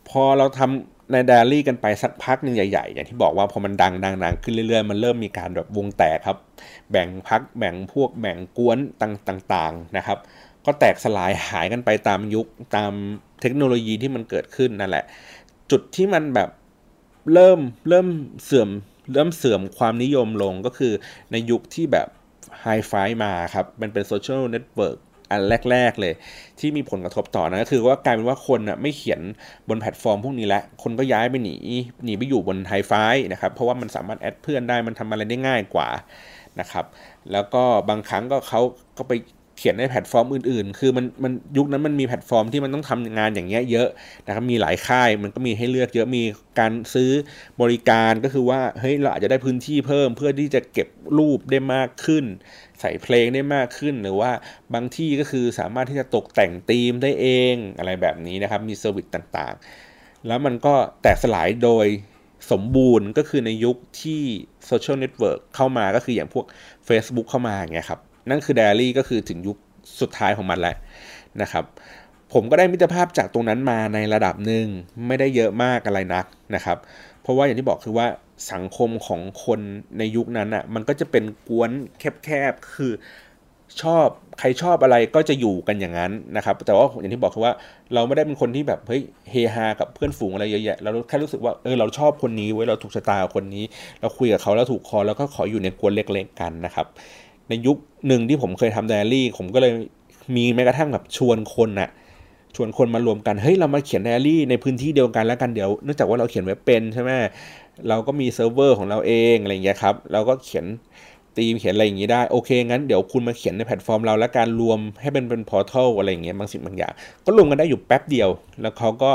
พอเราทำในไดอารี่กันไปสักพักหนึ่งใหญ่ๆ อย่างที่บอกว่าพอมันดังดังดังขึ้นเรื่อยๆ มันเริ่มมีการแบบวงแตกครับ แบ่งพรรคแบ่งพวกแบ่งก๊วนต่างๆนะครับ ก็แตกสลายหายกันไปตามยุคตามเทคโนโลยีที่มันเกิดขึ้นนั่นแหละ จุดที่มันแบบเริ่มเริ่มเสื่อมเริ่มเสื่อมความนิยมลงก็คือในยุคที่แบบไฮไฟมาครับ มันเป็น social network อันแรก ๆ เลย ที่มีผลกระทบต่อนะก็คือว่ากลายเป็นว่าคนอะไม่เขียนบนแพลตฟอร์มพวกนี้แล้วคนก็ย้ายไปหนีหนีไปอยู่บนไฮไฟนะครับ เพราะว่ามันสามารถ add เพื่อนได้มันทำอะไรได้ง่ายกว่านะครับ แล้วก็บางครั้งก็เขาก็ไป เขียนในแพลตฟอร์มอื่นๆ คือมันมันยุคนั้นมันมีแพลตฟอร์มที่มันต้องทำงานอย่างเงี้ยเยอะนะครับ มีหลายค่ายมันก็มีให้เลือกเยอะ มีการซื้อบริการก็คือว่าเฮ้ยเราอาจจะได้พื้นที่เพิ่มเพื่อที่จะเก็บรูปได้มากขึ้น ใส่เพลงได้มากขึ้น หรือว่าบางทีก็คือสามารถที่จะตกแต่งธีมได้เองอะไรแบบนี้นะครับ มี service ต่างๆ แล้วมันก็แตกสลายโดยสมบูรณ์ก็คือในยุคที่ social network เข้ามาก็คืออย่างพวก Facebook เข้ามาอย่างเงี้ยครับ นั่นคือ d ดรี่ก็คือถึงยุคสุดท้ายของมันแล้วนะครับ ผมก็ได้มิตรภาพจากตรงนั้นมาในระดับหนึ่งไม่ได้เยอะมากอะไรนักนะครับ เพราะว่าอย่างที่บอกคือว่าสังคมของคนในยุคนั้นอะ่ะมันก็จะเป็นก๊วนแคบๆคือชอบใครชอบอะไรก็จะอยู่กันอย่างนั้นนะครับ แต่ว่าอย่างที่บอกคือว่าเราไม่ได้เป็นคนที่แบบเฮ้ยเฮฮากับเพื่อนฝูงอะไรเยอะแยะเราแค่รู้สึกว่าเออเราชอบคนนี้ว่ะเราถูกชะตาคนนี้ เราคุยกับเขาแล้วถูกคอแล้วก็ขออยู่ในก๊วนเล็กๆกันนะครับ ในยุคหนึ่งที่ผมเคยทำไดอารี่ ผมก็เลยมีแม้กระทั่งแบบชวนคนนะ่ะชวนคนมารวมกัน เฮ้ย เรามาเขียนไดอารี่ในพื้นที่เดียวกันแล้วกัน เดี๋ยว เนื่องจากว่าเราเขียนเว็บเป็นใช่ไหมเราก็มีเซิร์ฟเวอร์ของเราเองอะไรอย่างเงี้ยครับ เราก็เขียนตีมเขียนอะไรอย่างงี้ได้ โอเค งั้นเดี๋ยวคุณมาเขียนในแพลตฟอร์มเราแล้วกันรวมให้เป็นเป็น portal อะไรอย่างเงี้ยบางสิ่งบางอย่าง ก็รวมกันได้อยู่แป๊บเดียว แล้วเขาก็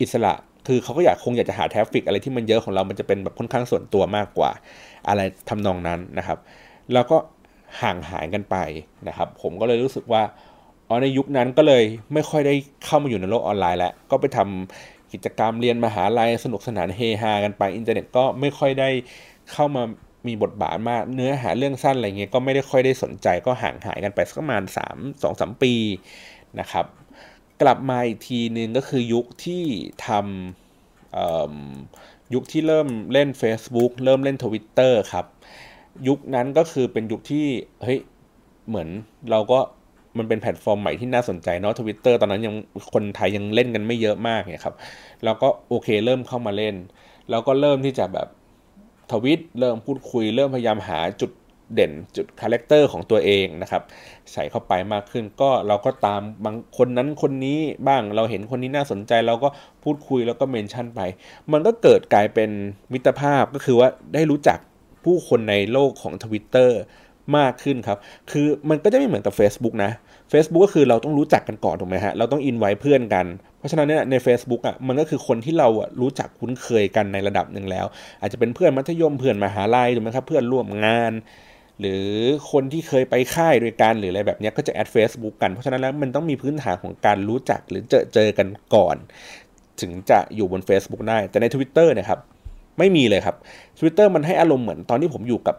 อิสระ คือเขาก็อยากคงอยากจะหา traffic อะไรที่มันเยอะของเรา มันจะเป็นแบบค่อนข้างส่วนตัวมากกว่า อะไรทำนองนั้นนะครับ แล้วก็ห่างหายกันไปนะครับ ผมก็เลยรู้สึกว่าอ๋อในยุคนั้นก็เลยไม่ค่อยได้เข้ามาอยู่ในโลกออนไลน์แล้ว ก็ไปทำกิจกรรมเรียนมหาลัยสนุกสนานเฮฮากันไป อินเทอร์เน็ตก็ไม่ค่อยได้เข้ามามีบทบาทมาก เนื้อหาเรื่องสั้นอะไรเงี้ยก็ไม่ได้ค่อยได้สนใจก็ห่างหายกันไปสักประมาณ3 2 3 ปีนะครับ กลับมาอีกทีนึงก็คือยุคที่ทำยุคที่เริ่มเล่น Facebook เริ่มเล่น Twitter ครับ ยุคนั้นก็คือเป็นยุคที่เฮ้ยเหมือนเราก็มันเป็นแพลตฟอร์มใหม่ที่น่าสนใจเนาะทวิตเตอร์ตอนนั้นยังคนไทยยังเล่นกันไม่เยอะมากเนี่ยครับแล้วก็โอเคเริ่มเข้ามาเล่น แล้วก็เริ่มที่จะแบบทวิตเริ่มพูดคุย เริ่มพยายามหาจุดเด่นจุด character ของตัวเองนะครับ ใส่เข้าไปมากขึ้นก็เราก็ตามบางคนนั้นคนนี้บ้างเราเห็นคนนี้น่าสนใจเราก็พูดคุยแล้วก็ mention ไป มันก็เกิดกลายเป็นมิตรภาพก็คือว่าได้รู้จัก ผู้คนในโลกของ Twitter มากขึ้นครับ คือมันก็จะไม่เหมือนกับ Facebook นะ Facebook ก็คือเราต้องรู้จักกันก่อนถูกไหมฮะ เราต้องอินไว้เพื่อนกัน เพราะฉะนั้นเนี่ยใน Facebook อะมันก็คือคนที่เราอะรู้จักคุ้นเคยกันในระดับหนึ่งแล้ว อาจจะเป็นเพื่อนมัธยมเพื่อนมหาลัยถูกไหมครับเพื่อนร่วมงาน หรือคนที่เคยไปค่ายด้วยกันหรืออะไรแบบนี้ก็จะแอด Facebook กัน เพราะฉะนั้นแล้วมันต้องมีพื้นฐานของการรู้จักหรือเจอเจอกันก่อน ถึงจะอยู่บน Facebook ได้ แต่ใน Twitter นี่ยครับ ไม่มีเลยครับ Twitter มันให้อารมณ์เหมือนตอนที่ผมอยู่กับ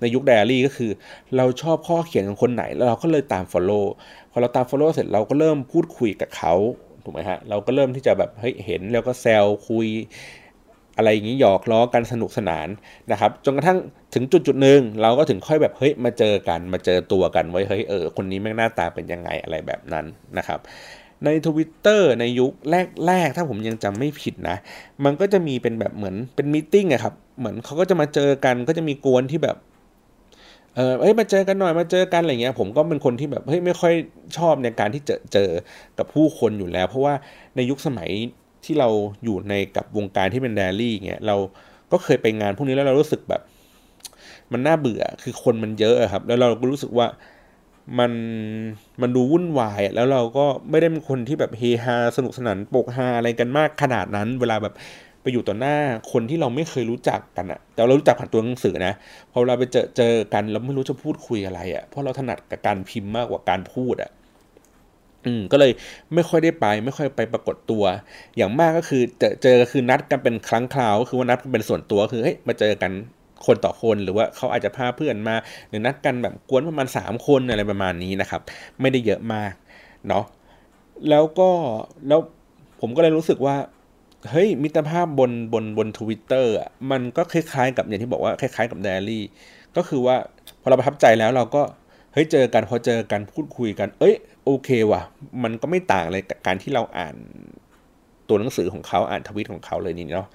ในยุคไดอารี่ก็คือ เราชอบข้อเขียนของคนไหน แล้วเราก็เลยตาม Follow พอเราตาม Follow เสร็จเราก็เริ่มพูดคุยกับเขาถูกไหมฮะเราก็เริ่มที่จะแบบเฮ้ยเห็นแล้วก็แซวคุย อะไรอย่างนี้หยอกล้อกันสนุกสนานนะครับจนกระทั่งถึงจุดจุดหนึ่งเราก็ถึงค่อยแบบเฮ้ยมาเจอกันมาเจอตัวกันไว้เฮ้ยเออคนนี้แม่งหน้าตาเป็นยังไงอะไรแบบนั้นนะครับ ใน Twitter ในยุคแรกๆ ถ้าผมยังจำไม่ผิดนะ มันก็จะมีเป็นแบบเหมือนเป็นมีติ้งอะครับ เหมือนเขาก็จะมาเจอกันก็จะมีกวนที่แบบเออเฮ้ยมาเจอกันหน่อยมาเจอกันอะไรเงี้ย ผมก็เป็นคนที่แบบเฮ้ยไม่ค่อยชอบในการที่เจอเจอกับผู้คนอยู่แล้ว เพราะว่าในยุคสมัยที่เราอยู่ในกับวงการที่เป็นแดลี่เงี้ยเราก็เคยไปงานพวกนี้แล้วเรารู้สึกแบบ มันน่าเบื่อคือคนมันเยอะครับ แล้วเราก็รู้สึกว่า มันมันดูวุ่นวายแล้วเราก็ไม่ได้เป็นคนที่แบบเฮฮาสนุกสนานปกฮาอะไรกันมากขนาดนั้น เวลาแบบไปอยู่ต่อหน้าคนที่เราไม่เคยรู้จักกันอะแต่เรารู้จักผ่านตัวหนังสือนะพอเราไปเจอเจอกันเราไม่รู้จะพูดคุยอะไรอะเพราะเราถนัดกับการพิมพ์มากกว่าการพูดอะอืมก็เลยไม่ค่อยได้ไป ไม่ค่อยไปปรากฏตัว อย่างมากก็คือเจอเจอคือนัดกันเป็นครั้งคราวก็คือว่านัดกันเป็นส่วนตัวคือเฮ้ยมาเจอกัน คนต่อคนหรือว่าเขาอาจจะพาเพื่อนมา หรือนัดกันแบบกวนประมาณ 3 คนอะไรประมาณนี้นะครับ ไม่ได้เยอะมากเนาะแล้วก็แล้วผมก็เลยรู้สึกว่าเฮ้ยมิตรภาพบนบนบนทวิตเตอร์อะมันก็คล้ายๆกับอย่างที่บอกว่าคล้ายๆกับเดลี่ก็คือว่าพอเราประทับใจแล้วเราก็เฮ้ยเจอกันพอเจอกันพูดคุยกัน เอ้ยโอเคว่ะ มันก็ไม่ต่างเลยกับการที่เราอ่านตัวหนังสือของเขาอ่านทวิตของเขาเลยนี่เนาะ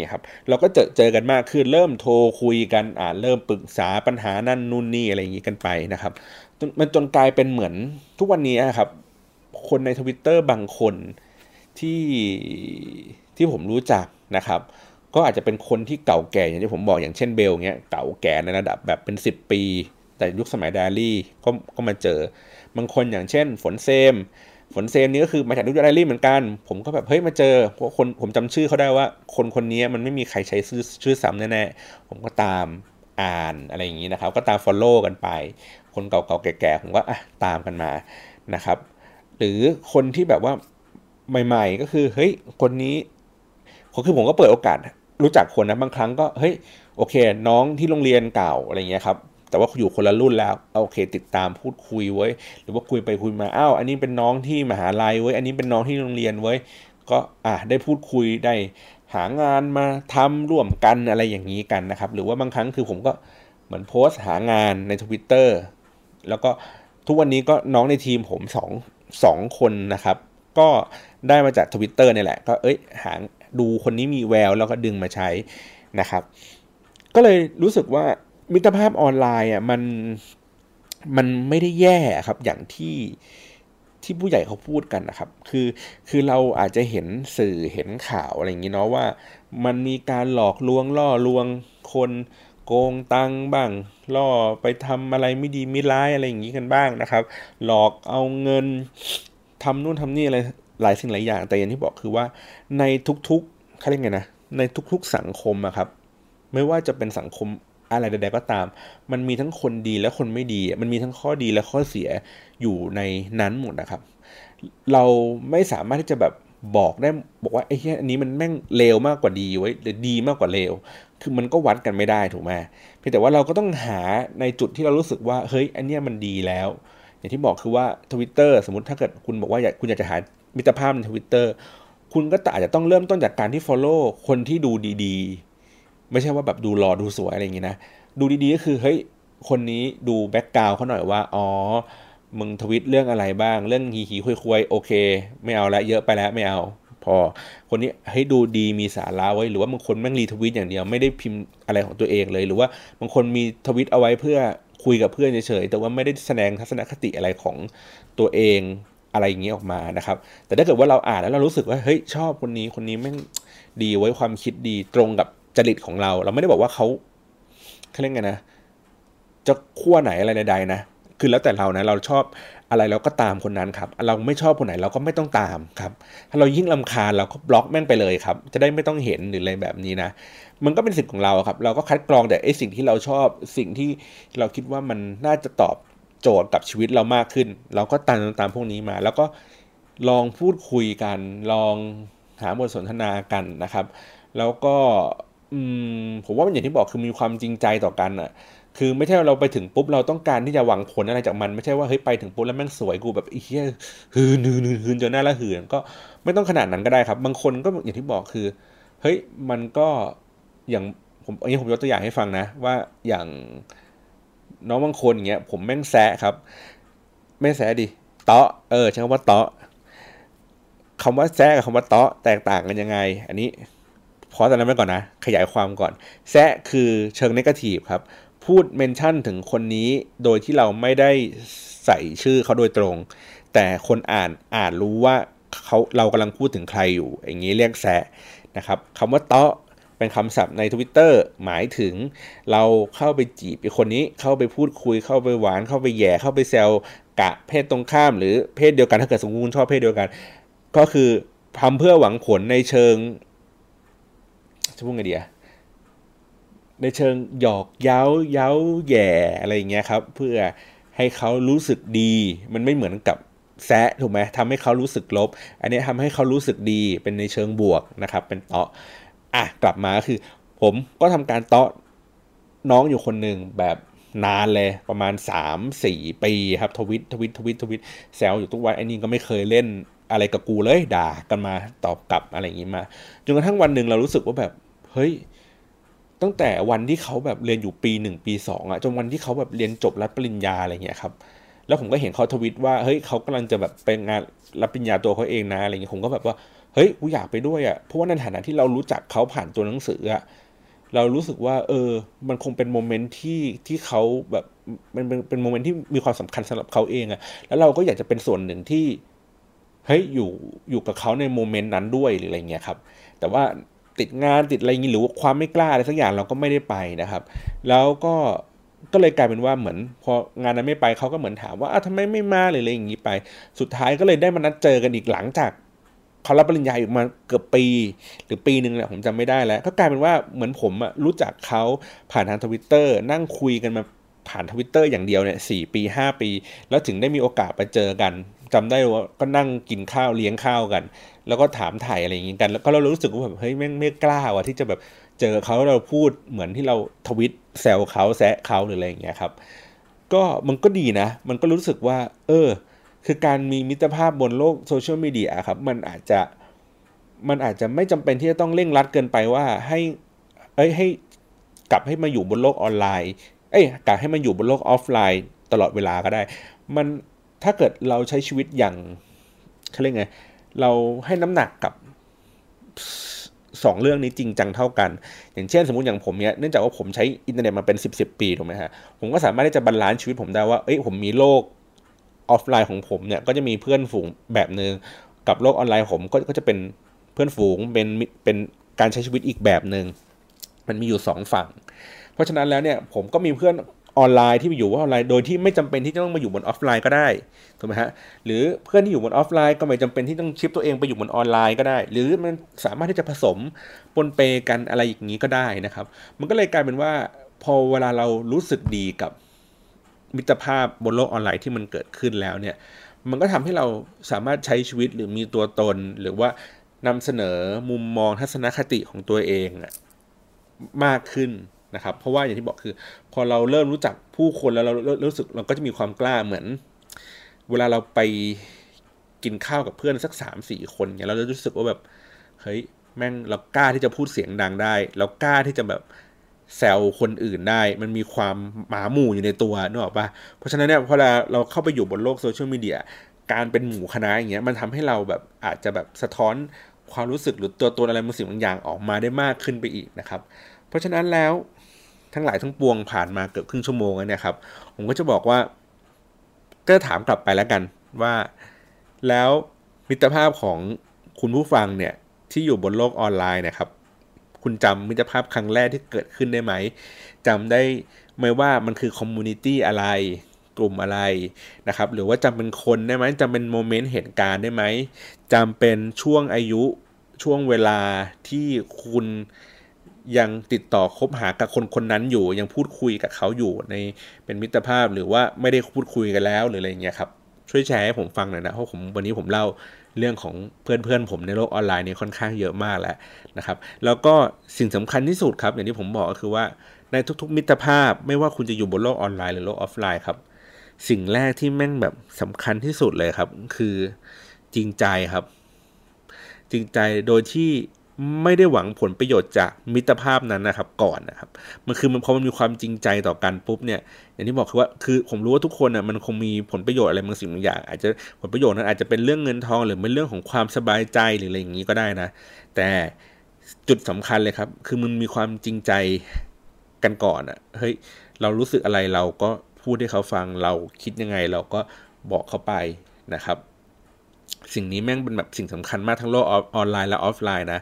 นี้ครับเราก็เจอเจอกันมากขึ้นเริ่มโทรคุยกันอ่าเริ่มปรึกษาปัญหานั่นนู่นนี่อะไรอย่างนี้กันไปนะครับมันจนกลายเป็นเหมือนทุกวันนี้ครับ คนในทวิตเตอร์บางคนที่ที่ผมรู้จักนะครับ ก็อาจจะเป็นคนที่เก่าแก่อย่างที่ผมบอกอย่างเช่นเบลเงี้ยเก่าแก่ในระดับแบบเป็น 10 ปี แต่ยุคสมัยดารี่ก็ก็มาเจอบางคนอย่างเช่น ฝนเซม ฝนเซมนี่ก็คือมาจากยุคดารี่เหมือนกัน ผมก็แบบเฮ้ยมาเจอเพราะคนผมจำชื่อเขาได้ว่า คนคนนี้มันไม่มีใครใช้ชื่อชื่อซ้ำแน่ๆผมก็ตามอ่านอะไรอย่างนี้นะครับ ก็ตาม Follow กันไป คนเก่าๆแก่ๆผมก็อะตามกันมานะครับ หรือคนที่แบบว่าใหม่ ๆ ก็คือเฮ้ยคนนี้คือผมก็เปิดโอกาสรู้จักคนนะบางครั้งก็เฮ้ยโอเค น้องที่โรงเรียนเก่าอะไรเงี้ยครับ แต่ว่าอยู่คนละรุ่นแล้วโอเค ติดตามพูดคุยไว้หรือว่าคุยไปคุยมาอ้าวอันนี้เป็นน้องที่มหาลัยไว้อันนี้เป็นน้องที่โรงเรียนไว้ก็อะได้พูดคุยได้หางานมาทำร่วมกันอะไรอย่างนี้กันนะครับ หรือว่าบางครั้งคือผมก็เหมือนโพสต์หางานในทวิตเตอร์แล้วก็ทุกวันนี้ก็น้องในทีมผมสองสองคนนะครับ ก็ได้มาจากทวิตเตอร์นี่แหละ ก็เอ้ยหางดูคนนี้มีแววแล้วก็ดึงมาใช้นะครับ ก็เลยรู้สึกว่า มิตรภาพออนไลน์อะมันมันไม่ได้แย่ครับอย่างที่ที่ผู้ใหญ่เขาพูดกันนะครับ คือคือเราอาจจะเห็นสื่อเห็นข่าวอะไรอย่างนี้เนาะว่า มันมีการหลอกลวงล่อลวงคนโกงตังบ้าง ล่อไปทำอะไรไม่ดีไม่ร้ายอะไรอย่างนี้กันบ้างนะครับ หลอกเอาเงินทำนู่นทำนี่อะไรหลายสิ่งหลายอย่าง แต่อย่างที่บอกคือว่าในทุกๆเขาเรียกไงนะในทุกๆสังคมอะครับ ไม่ว่าจะเป็นสังคม อะไรใดๆก็ตาม มันมีทั้งคนดีและคนไม่ดี มันมีทั้งข้อดีและข้อเสียอยู่ในนั้นหมดนะครับ เราไม่สามารถที่จะแบบบอกได้บอกว่าไอ้เนี้ยอันนี้มันแม่งเลวมากกว่าดีไว้หรือดีมากกว่าเลวคือมันก็วัดกันไม่ได้ถูกไหมเพียงแต่ว่าเราก็ต้องหาในจุดที่เรารู้สึกว่าเฮ้ยอันเนี้ยมันดีแล้ว อย่างที่บอกคือว่าทวิตเตอร์สมมติถ้าเกิดคุณบอกว่าอยากคุณอยากจะหามิตรภาพในทวิตเตอร์คุณก็อาจจะต้องเริ่มต้นจากการที่ Follow คนที่ดูดี ๆ ไม่ใช่ว่าแบบดูรอดูสวยอะไรอย่างงี้นะ ดูดีๆก็คือเฮ้ยคนนี้ดูแบ็กกราวเขาหน่อยว่า อ๋อ มึงทวิตเรื่องอะไรบ้าง เรื่องหีหีคุยคุยโอเค ไม่เอาละเยอะไปแล้วไม่เอา พอ คนนี้ให้ดูดีมีสาระไว้ หรือว่าบางคนแม่งรีทวิตอย่างเดียว ไม่ได้พิมพ์อะไรของตัวเองเลย หรือว่าบางคนมีทวิตเอาไว้เพื่อคุยกับเพื่อนเฉยๆ แต่ว่าไม่ได้แสดงทัศนคติอะไรของตัวเองอะไรอย่างนี้ออกมานะครับ แต่ถ้าเกิดว่าเราอ่านแล้วเรารู้สึกว่า เฮ้ย ชอบคนนี้ คนนี้แม่งดีไว้ความคิดดีตรงกับ จริตของเรา เราไม่ได้บอกว่าเขาเขาเรียกไงนะ จะขั้วไหนอะไรใดๆนะคือแล้วแต่เรานะเราชอบอะไรเราก็ตามคนนั้นครับ เราไม่ชอบคนไหนเราก็ไม่ต้องตามครับ ถ้าเรายิ่งลาคาญเราก็บล็อกแม่งไปเลยครับ จะได้ไม่ต้องเห็นหรืออะไรแบบนี้นะ มันก็เป็นสิทธิ์ของเราครับ เราก็คัดกรองแต่ไอ้สิ่งที่เราชอบสิ่งที่เราคิดว่ามันน่าจะตอบโจทย์กับชีวิตเรามากขึ้น เราก็ตามตามพวกนี้มา แล้วก็ลองพูดคุยกัน ลองหาบทสนทนากันนะครับ แล้วก็ ผมว่ามันอย่างที่บอกคือมีความจริงใจต่อกันอะคือไม่ใช่เราไปถึงปุ๊บเราต้องการที่จะหวังผลอะไรจากมัน ไม่ใช่ว่าเฮ้ยไปถึงปุ๊บแล้วแม่งสวยกูแบบเฮียฮือนืนฮืนจนหน้าละหืนก็ไม่ต้องขนาดนั้นก็ได้ครับ บางคนก็อย่างที่บอกคือ เฮ้ยมันก็อย่างผมอันนี้ผมยกตัวอย่างให้ฟังนะ ว่าอย่างน้องบางคนอย่างเงี้ยผมแม่งแซะครับ ไม่แซะดิเตาะเออใช้คำว่าเตาะคำว่าแซะกับคำว่าเตาะแตกต่างกันยังไง อันนี้ พอตอนนั้นไปก่อนนะ ขยายความก่อน แซะคือเชิงนกาทีฟครับ พูดเมนชั่นถึงคนนี้โดยที่เราไม่ได้ใส่ชื่อเขาโดยตรง แต่คนอ่านอ่านรู้ว่าเขาเรากำลังพูดถึงใครอยู่ อย่างนี้เรียกแซะนะครับคำว่าเตาะเป็นคำศัพท์ใน Twitter หมายถึงเราเข้าไปจีบคนนี้เข้าไปพูดคุยเข้าไปหวานเข้าไปแย่เข้าไปแซวกะเพศตรงข้าม หรือเพศเดียวกันถ้าเกิดสมมติชอบเพศเดียวกัน ก็คือทำเพื่อหวังผลในเชิง จะพูดไงดีอะในเชิงหยอกเย้าเย้าแย่อะไรอย่างเงี้ยครับ เพื่อให้เขารู้สึกดี มันไม่เหมือนกับแซะถูกไหมทำให้เขารู้สึกลบ อันนี้ทำให้เขารู้สึกดีเป็นในเชิงบวกนะครับ เป็นเตาะอะกลับมาคือ ผมก็ทำการเตาะน้องอยู่คนหนึ่งแบบนานเลยประมาณ 3-4 ปีครับทวิตทวิตทวิตทวิตแซวอยู่ทุกวันไอ้นี่ก็ไม่เคยเล่นอะไรกับกูเลยด่ากันมาตอบกลับอะไรอย่างงี้มาจนกระทั่งวันหนึ่งเรารู้สึกว่าแบบ เฮ้ยตั้งแต่วันที่เขาแบบเรียนอยู่ปีหนึ่งปีสองอะจนวันที่เขาแบบเรียนจบรับปริญญาอะไรเงี้ยครับ แล้วผมก็เห็นเขาทวิตว่าเฮ้ยเขากำลังจะแบบเป็นงานรับปริญญาตัวเขาเองนะอะไรเงี้ยผมก็แบบว่าเฮ้ยกูอยากไปด้วยอะเพราะว่าในฐานะที่เรารู้จักเขาผ่านตัวหนังสืออะเรารู้สึกว่า เออ มันคงเป็น moment ที่ที่เขาแบบมันเป็นเป็น moment ที่มีความสำคัญสำหรับเขาเองอะแล้วเราก็อยากจะเป็นส่วนหนึ่งที่เฮ้ยอยู่อยู่กับเขาใน moment นั้นด้วยหรืออะไรเงี้ยครับ แต่ว่า ติดงานติดอะไรอย่างนี้หรือว่าความไม่กล้าอะไรสักอย่างเราก็ไม่ได้ไปนะครับ แล้วก็ก็เลยกลายเป็นว่าเหมือนพองานนั้นไม่ไปเขาก็เหมือนถามว่าอ้าวทำไมไม่มาเลยอะไรอย่างนี้ไป สุดท้ายก็เลยได้มานัดเจอกันอีกหลังจากเขารับปริญญาอยู่มาเกือบปีหรือปีหนึ่งแหละผมจำไม่ได้แล้ว ก็กลายเป็นว่าเหมือนผมอะรู้จักเขาผ่านทางทวิตเตอร์นั่งคุยกันมาผ่านทวิตเตอร์อย่างเดียวเนี่ยสี่ปีห้าปี แล้วถึงได้มีโอกาสไปเจอกันจำได้ว่าก็นั่งกินข้าวเลี้ยงข้าวกัน แล้วก็ถามไถ่อะไรอย่างงี้กัน แล้วก็เรารู้สึกว่าแบบเฮ้ยแม่งไม่กล้าว่ะที่จะแบบเจอเขาเราพูดเหมือนที่เราทวิตแซวเขาแซะเขาหรืออะไรอย่างเงี้ยครับ ก็มันก็ดีนะ มันก็รู้สึกว่า เออ คือการมีมิตรภาพบนโลกโซเชียลมีเดียครับ มันอาจจะมันอาจจะไม่จำเป็นที่จะต้องเร่งรัดเกินไปว่าให้ เอ้ยให้กลับให้มาอยู่บนโลกออนไลน์ เอ้ยกลับให้มันอยู่บนโลกออฟไลน์ตลอดเวลาก็ได้ มันถ้าเกิดเราใช้ชีวิตอย่างเขาเรียกไง เราให้น้ำหนักกับสองเรื่องนี้จริงจังเท่ากัน อย่างเช่นสมมติอย่างผมเนี้ยเนื่องจากว่าผมใช้อินเทอร์เน็ตมาเป็นสิบสิบปีถูกไหมฮะผมก็สามารถที่จะ balance ชีวิตผมได้ว่าเอ้ยผมมีโลกออฟไลน์ของผมเนี่ยก็จะมีเพื่อนฝูงแบบหนึ่งกับโลกออนไลน์ผมก็ก็จะเป็นเพื่อนฝูงเป็นเป็นการใช้ชีวิตอีกแบบหนึ่งมันมีอยู่สองฝั่ง เพราะฉะนั้นแล้วเนี่ยผมก็มีเพื่อน ออนไลน์ที่อยู่บนออนไลน์โดยที่ไม่จำเป็นที่จะต้องมาอยู่บนออฟไลน์ก็ได้ถูกไหมฮะหรือเพื่อนที่อยู่บนออฟไลน์ก็ไม่จำเป็นที่ต้อง shift ตัวเองไปอยู่บนออนไลน์ก็ได้ หรือมันสามารถที่จะผสมปนเปกันอะไรอย่างนี้ก็ได้นะครับ มันก็เลยกลายเป็นว่าพอเวลาเรารู้สึกดีกับมิตรภาพบนโลกออนไลน์ที่มันเกิดขึ้นแล้วเนี่ยมันก็ทำให้เราสามารถใช้ชีวิตหรือมีตัวตน หรือว่านำเสนอมุมมองทัศนคติของตัวเองมากขึ้น นะครับเพราะว่าอย่างที่บอกคือ พอเราเริ่มรู้จักผู้คนแล้วเรารู้สึกเราก็จะมีความกล้าเหมือน เวลาเราไปกินข้าวกับเพื่อนสักสามสี่คนเนี่ยเราจะรู้สึกว่าแบบเฮ้ยแม่งเรากล้าที่จะพูดเสียงดังได้ เรากล้าที่จะแบบแซวคนอื่นได้ มันมีความหมาหมู่อยู่ในตัวนึกออกปะเพราะฉะนั้นเนี่ยพอเราเราเข้าไปอยู่บนโลกโซเชียลมีเดียการเป็นหมู่คณะอย่างเงี้ยมันทำให้เราแบบอาจจะแบบสะท้อนความรู้สึกหรือตัวตนอะไรบางสิ่งบางอย่างออกมาได้มากขึ้นไปอีกนะครับ เพราะฉะนั้นแล้ว ทั้งหลายทั้งปวงผ่านมาเกือบครึ่งชั่วโมงแล้วเนี่ยครับ ผมก็จะบอกว่า ก็ถามกลับไปแล้วกันว่า แล้วมิตรภาพของคุณผู้ฟังเนี่ยที่อยู่บนโลกออนไลน์นะครับ คุณจำมิตรภาพครั้งแรกที่เกิดขึ้นได้ไหมจำได้ไหมว่ามันคือ community อะไร กลุ่มอะไรนะครับ หรือว่าจำเป็นคนได้ไหมจำเป็น moment เหตุการณ์ได้ไหมจำเป็นช่วงอายุช่วงเวลาที่คุณ ยังติดต่อคบหากับคนคนนั้นอยู่ ยังพูดคุยกับเขาอยู่ในเป็นมิตรภาพหรือว่าไม่ได้พูดคุยกันแล้วหรืออะไรเงี้ยครับช่วยแชร์ให้ผมฟังหน่อยนะเพราะผมวันนี้ผมเล่าเรื่องของเพื่อนๆผมในโลกออนไลน์นี่ค่อนข้างเยอะมากแล้วนะครับ แล้วก็สิ่งสำคัญที่สุดครับอย่างที่ผมบอกก็คือว่าในทุกๆมิตรภาพ ไม่ว่าคุณจะอยู่บนโลกออนไลน์หรือโลกออฟไลน์ครับ สิ่งแรกที่แม่งแบบสำคัญที่สุดเลยครับ คือจริงใจครับ จริงใจโดยที่ ไม่ได้หวังผลประโยชน์จากมิตรภาพนั้นนะครับก่อนนะครับ มันคือมันพอมันมีความจริงใจต่อกันปุ๊บเนี่ยอย่างที่บอกคือว่าคือผมรู้ว่าทุกคนอะมันคงมีผลประโยชน์อะไรบางสิ่งบางอย่าง อาจจะผลประโยชน์นั้นอาจจะเป็นเรื่องเงินทองหรือเป็นเรื่องของความสบายใจหรืออะไรอย่างนี้ก็ได้นะ แต่จุดสำคัญเลยครับ คือมันมีความจริงใจกันก่อนอะเฮ้ยเรารู้สึกอะไรเราก็พูดให้เขาฟังเราคิดยังไงเราก็บอกเขาไปนะครับ สิ่งนี้แม่งเป็นแบบสิ่งสำคัญมากทั้งโลกออนไลน์และออฟไลน์นะ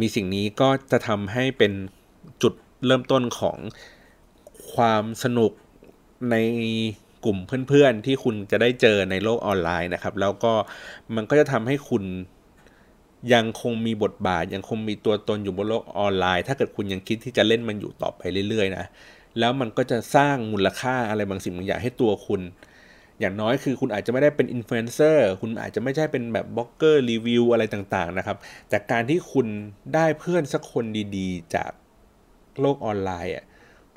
มีสิ่งนี้ก็จะทำให้เป็นจุดเริ่มต้นของความสนุกในกลุ่มเพื่อนๆ ที่คุณจะได้เจอในโลกออนไลน์นะครับ แล้วก็มันก็จะทำให้คุณยังคงมีบทบาท ยังคงมีตัวตนอยู่บนโลกออนไลน์ ถ้าเกิดคุณยังคิดที่จะเล่นมันอยู่ต่อไปเรื่อยๆนะแล้วมันก็จะสร้างมูลค่าอะไรบางสิ่งบางอย่างให้ตัวคุณ อย่างน้อยคือคุณอาจจะไม่ได้เป็นอินฟลูเอนเซอร์คุณอาจจะไม่ใช่เป็นแบบบล็อกเกอร์รีวิวอะไรต่างๆนะครับจากการที่คุณได้เพื่อนสักคนดีๆ จากโลกออนไลน์อะ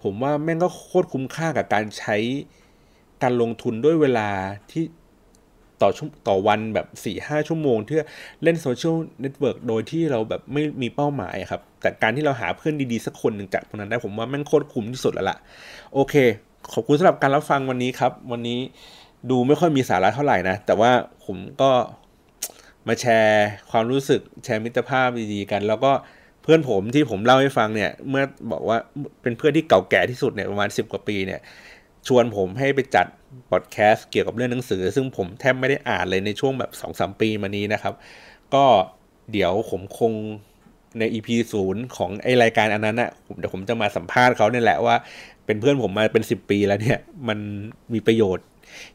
ผมว่าแม่งก็โคตรคุ้มค่ากับการใช้การลงทุนด้วยเวลาที่ต่อชั่วต่อวันแบบสี่ห้าชั่วโมงที่เล่นโซเชียลเน็ตเวิร์กโดยที่เราแบบไม่มีเป้าหมายครับ แต่การที่เราหาเพื่อนดีๆ สักคนหนึ่งจากตรงนั้นได้ผมว่าแม่งโคตรคุ้มที่สุดแล้วล่ะ โอเค ขอบคุณสำหรับการรับฟังวันนี้ครับ วันนี้ ดูไม่ค่อยมีสาระเท่าไหร่นะ แต่ว่าผมก็มาแชร์ความรู้สึกแชร์มิตรภาพดีๆกัน แล้วก็เพื่อนผมที่ผมเล่าให้ฟังเนี่ย เมื่อบอกว่าเป็นเพื่อนที่เก่าแก่ที่สุดเนี่ยประมาณสิบกว่าปีเนี่ย ชวนผมให้ไปจัดพอดแคสต์เกี่ยวกับเรื่องหนังสือ ซึ่งผมแทบไม่ได้อ่านเลยในช่วงแบบสองสามปีมานี้นะครับ ก็เดี๋ยวผมคงใน EP ศูนย์ของไอรายการอันนั้นนะ่ะเดี๋ยวผมจะมาสัมภาษณ์เขาเนี่ยแหละว่า เป็นเพื่อนผมมาเป็นสิบปีแล้วเนี่ย มันมีประโยชน์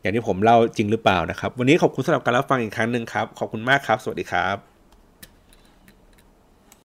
อย่างที่ผมเล่าจริงหรือเปล่านะครับ วันนี้ขอบคุณสำหรับการรับฟังอีกครั้งหนึ่งครับ ขอบคุณมากครับ สวัสดีครับ